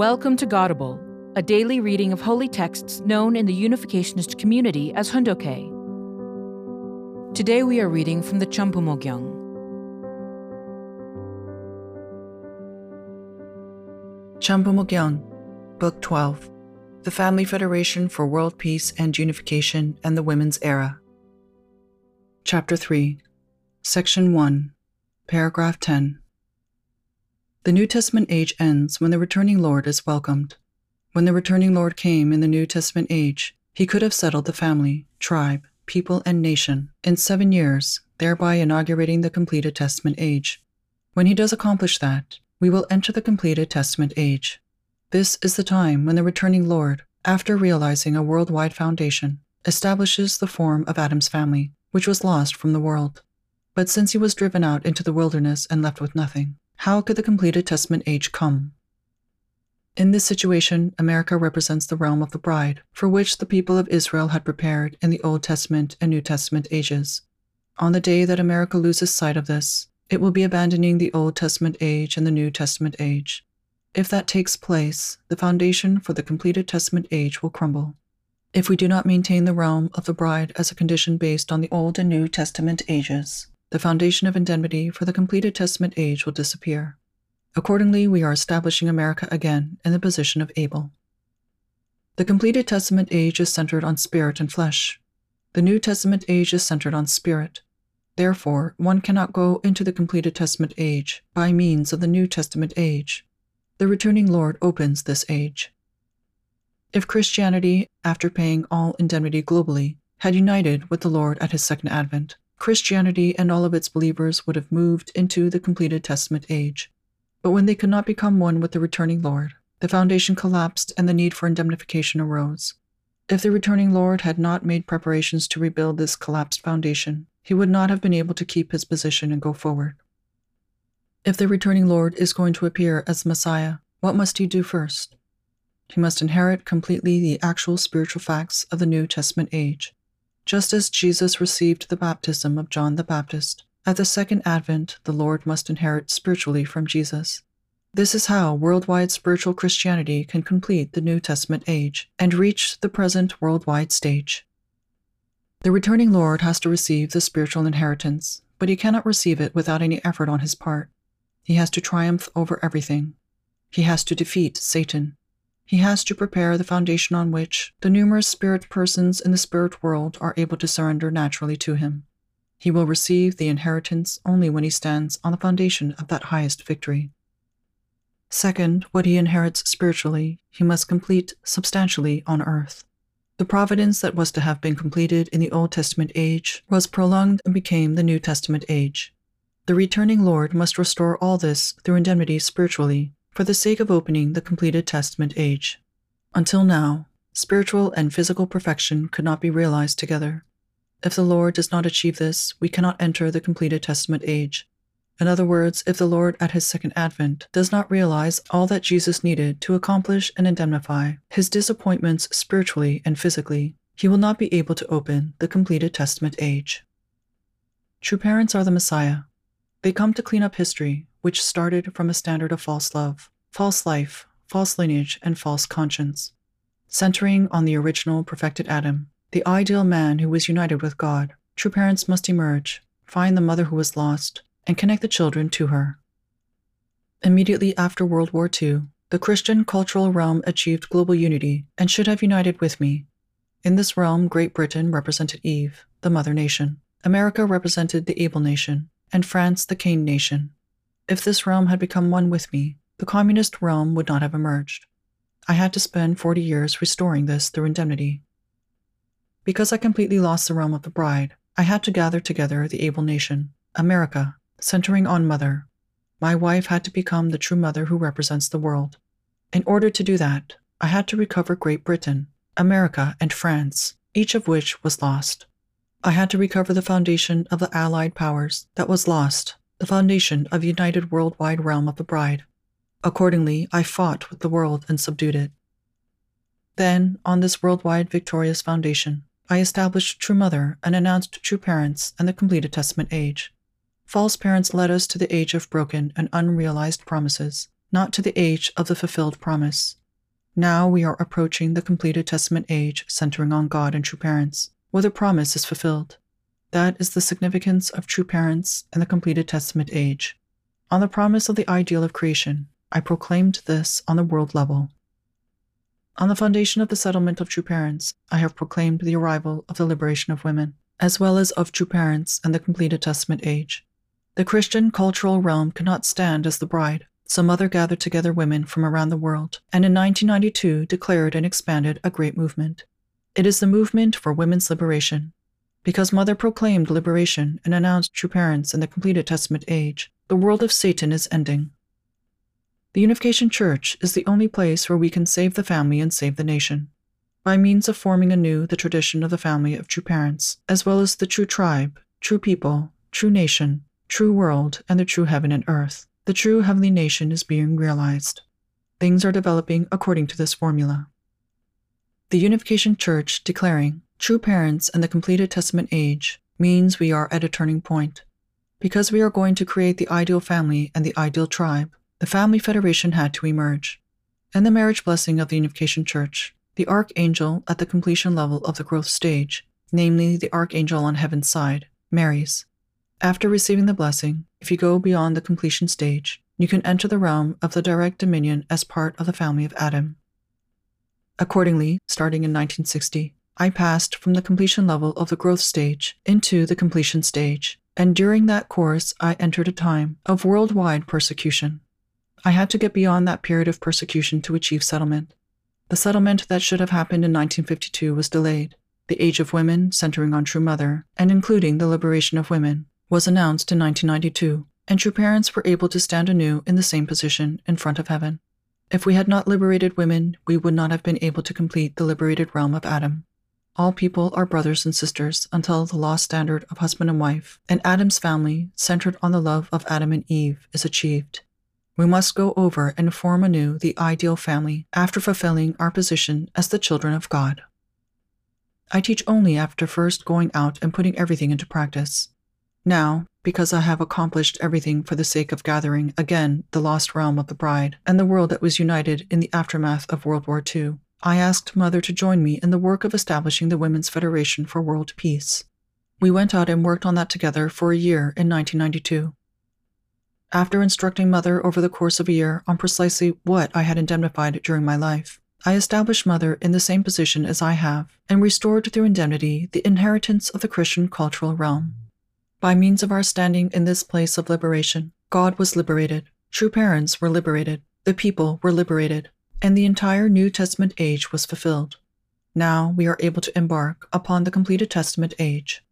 Welcome to Godable, a daily reading of holy texts known in the Unificationist community as Hoon Dok Hae. Today we are reading from the Chambumo Gyeong. Champumogyang, Book 12 The Family Federation for World Peace and Unification and the Women's Era. Chapter 3, Section 1, Paragraph 10. The New Testament age ends when the returning Lord is welcomed. When the returning Lord came in the New Testament age, he could have settled the family, tribe, people, and nation in seven years, thereby inaugurating the completed Testament age. When he does accomplish that, we will enter the completed Testament age. This is the time when the returning Lord, after realizing a worldwide foundation, establishes the form of Adam's family, which was lost from the world. But since he was driven out into the wilderness and left with nothing, how could the completed Testament age come? In this situation, America represents the realm of the bride, for which the people of Israel had prepared in the Old Testament and New Testament ages. On the day that America loses sight of this, it will be abandoning the Old Testament age and the New Testament age. If that takes place, the foundation for the completed Testament age will crumble. If we do not maintain the realm of the bride as a condition based on the Old and New Testament ages, the foundation of indemnity for the completed Testament age will disappear. Accordingly, we are establishing America again in the position of Abel. The completed Testament age is centered on spirit and flesh. The New Testament age is centered on spirit. Therefore, one cannot go into the completed Testament age by means of the New Testament age. The returning Lord opens this age. If Christianity, after paying all indemnity globally, had united with the Lord at his second advent, Christianity and all of its believers would have moved into the completed Testament age. But when they could not become one with the returning Lord, the foundation collapsed and the need for indemnification arose. If the returning Lord had not made preparations to rebuild this collapsed foundation, he would not have been able to keep his position and go forward. If the returning Lord is going to appear as Messiah, what must he do first? He must inherit completely the actual spiritual facts of the New Testament age just as Jesus received the baptism of John the Baptist, at the second advent, the Lord must inherit spiritually from Jesus. This is how worldwide spiritual Christianity can complete the New Testament age and reach the present worldwide stage. The returning Lord has to receive the spiritual inheritance, but he cannot receive it without any effort on his part. He has to triumph over everything. He has to defeat Satan. He has to prepare the foundation on which the numerous spirit persons in the spirit world are able to surrender naturally to him. He will receive the inheritance only when he stands on the foundation of that highest victory. Second, what he inherits spiritually, he must complete substantially on earth. The providence that was to have been completed in the Old Testament age was prolonged and became the New Testament age. The returning Lord must restore all this through indemnity spiritually for the sake of opening the completed Testament age. Until now, spiritual and physical perfection could not be realized together. If the Lord does not achieve this, we cannot enter the completed Testament age. In other words, if the Lord at his second advent does not realize all that Jesus needed to accomplish and indemnify his disappointments spiritually and physically, he will not be able to open the completed Testament age. True parents are the Messiah. They come to clean up history which started from a standard of false love, false life, false lineage, and false conscience. Centering on the original perfected Adam, the ideal man who was united with God, true parents must emerge, find the mother who was lost, and connect the children to her. Immediately after World War II, the Christian cultural realm achieved global unity and should have united with me. In this realm, Great Britain represented Eve, the mother nation, America represented the Abel nation, and France the Cain nation. If this realm had become one with me, the communist realm would not have emerged. I had to spend 40 years restoring this through indemnity. Because I completely lost the realm of the bride, I had to gather together the Abel nation, America, centering on mother. My wife had to become the true mother who represents the world. In order to do that, I had to recover Great Britain, America, and France, each of which was lost. I had to recover the foundation of the Allied powers that was lost the foundation of united worldwide realm of the bride. Accordingly, I fought with the world and subdued it. Then, on this worldwide victorious foundation, I established true mother and announced true parents and the completed testament age. False parents led us to the age of broken and unrealized promises, not to the age of the fulfilled promise. Now we are approaching the completed Testament age centering on God and true parents, where the promise is fulfilled. That is the significance of true parents and the completed Testament age. On the promise of the ideal of creation, I proclaimed this on the world level. On the foundation of the settlement of true parents, I have proclaimed the arrival of the liberation of women, as well as of true parents and the completed Testament age. The Christian cultural realm cannot stand as the bride, so Mother gathered together women from around the world and in 1992 declared and expanded a great movement. It is the movement for women's liberation. Because Mother proclaimed liberation and announced true parents in the completed Testament age, the world of Satan is ending. The Unification Church is the only place where we can save the family and save the nation. By means of forming anew the tradition of the family of true parents, as well as the true tribe, true people, true nation, true world, and the true heaven and earth, the true heavenly nation is being realized. Things are developing according to this formula. The Unification Church declaring true parents and the completed Testament age means we are at a turning point. Because we are going to create the ideal family and the ideal tribe, the Family Federation had to emerge. And the marriage blessing of the Unification Church, the archangel at the completion level of the growth stage, namely the archangel on heaven's side, marries. After receiving the blessing, if you go beyond the completion stage, you can enter the realm of the direct dominion as part of the family of Adam. Accordingly, starting in 1960, I passed from the completion level of the growth stage into the completion stage, and during that course, I entered a time of worldwide persecution. I had to get beyond that period of persecution to achieve settlement. The settlement that should have happened in 1952 was delayed. The Age of Women, centering on True Mother, and including the liberation of women, was announced in 1992, and True Parents were able to stand anew in the same position in front of heaven. If we had not liberated women, we would not have been able to complete the liberated realm of Adam. All people are brothers and sisters until the lost standard of husband and wife and Adam's family, centered on the love of Adam and Eve, is achieved. We must go over and form anew the ideal family after fulfilling our position as the children of God. I teach only after first going out and putting everything into practice. Now, because I have accomplished everything for the sake of gathering again the lost realm of the bride and the world that was united in the aftermath of World War II, I asked Mother to join me in the work of establishing the Women's Federation for World Peace. We went out and worked on that together for a year in 1992. After instructing Mother over the course of a year on precisely what I had indemnified during my life, I established Mother in the same position as I have and restored through indemnity the inheritance of the Christian cultural realm. By means of our standing in this place of liberation, God was liberated, true parents were liberated, the people were liberated, and the entire New Testament age was fulfilled. Now we are able to embark upon the completed Testament age.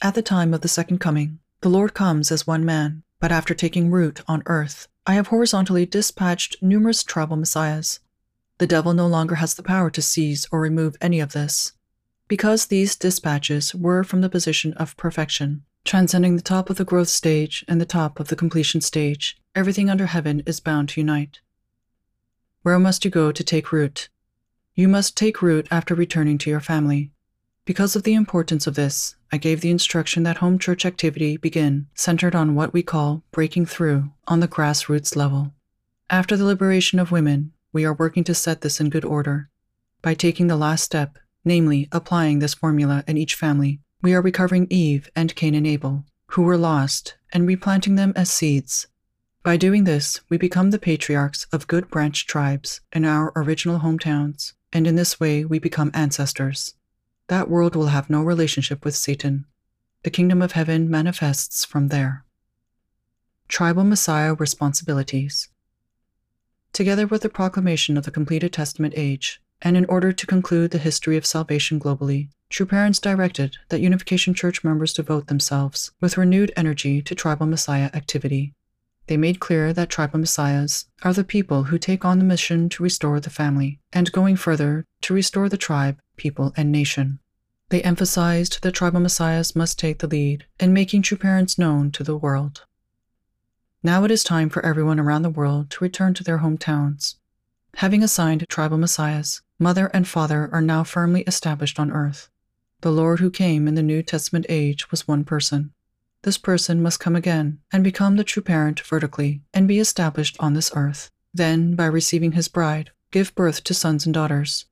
At the time of the second coming, the Lord comes as one man, but after taking root on earth, I have horizontally dispatched numerous tribal messiahs. The devil no longer has the power to seize or remove any of this. Because these dispatches were from the position of perfection, transcending the top of the growth stage and the top of the completion stage, everything under heaven is bound to unite. Where must you go to take root? You must take root after returning to your family. Because of the importance of this, I gave the instruction that home church activity begin centered on what we call breaking through on the grassroots level. After the liberation of women, we are working to set this in good order. By taking the last step, namely applying this formula in each family, we are recovering Eve and Cain and Abel, who were lost, and replanting them as seeds. By doing this, we become the patriarchs of good branch tribes in our original hometowns, and in this way we become ancestors. That world will have no relationship with Satan. The kingdom of heaven manifests from there. Tribal Messiah Responsibilities Together with the proclamation of the completed Testament age, and in order to conclude the history of salvation globally, True Parents directed that Unification Church members devote themselves with renewed energy to Tribal Messiah activity. They made clear that Tribal Messiahs are the people who take on the mission to restore the family, and going further, to restore the tribe people, and nation. They emphasized that tribal messiahs must take the lead in making true parents known to the world. Now it is time for everyone around the world to return to their hometowns. Having assigned tribal messiahs, mother and father are now firmly established on earth. The Lord who came in the New Testament age was one person. This person must come again and become the true parent vertically and be established on this earth. Then, by receiving his bride, give birth to sons and daughters.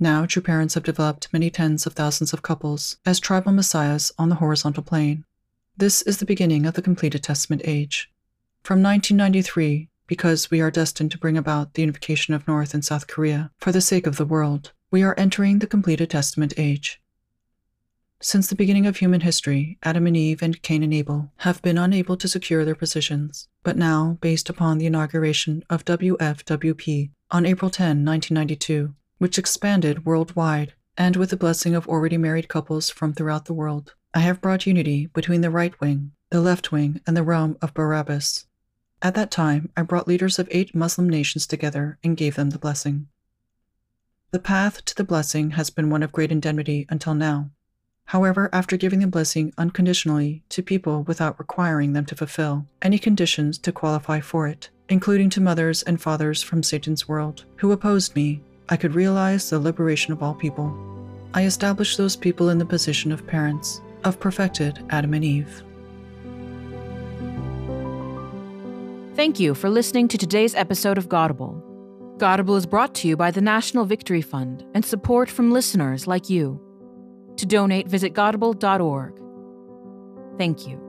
Now, true parents have developed many tens of thousands of couples as tribal messiahs on the horizontal plane. This is the beginning of the completed Testament age. From 1993, because we are destined to bring about the unification of North and South Korea for the sake of the world, we are entering the completed Testament age. Since the beginning of human history, Adam and Eve and Cain and Abel have been unable to secure their positions, but now, based upon the inauguration of WFWP on April 10, 1992, which expanded worldwide, and with the blessing of already married couples from throughout the world, I have brought unity between the right wing, the left wing, and the realm of Barabbas. At that time, I brought leaders of eight Muslim nations together and gave them the blessing. The path to the blessing has been one of great indemnity until now. However, after giving the blessing unconditionally to people without requiring them to fulfill any conditions to qualify for it, including to mothers and fathers from Satan's world who opposed me, I could realize the liberation of all people. I established those people in the position of parents, of perfected Adam and Eve. Thank you for listening to today's episode of Godable. Godable is brought to you by the National Victory Fund and support from listeners like you. To donate, visit godable.org. Thank you.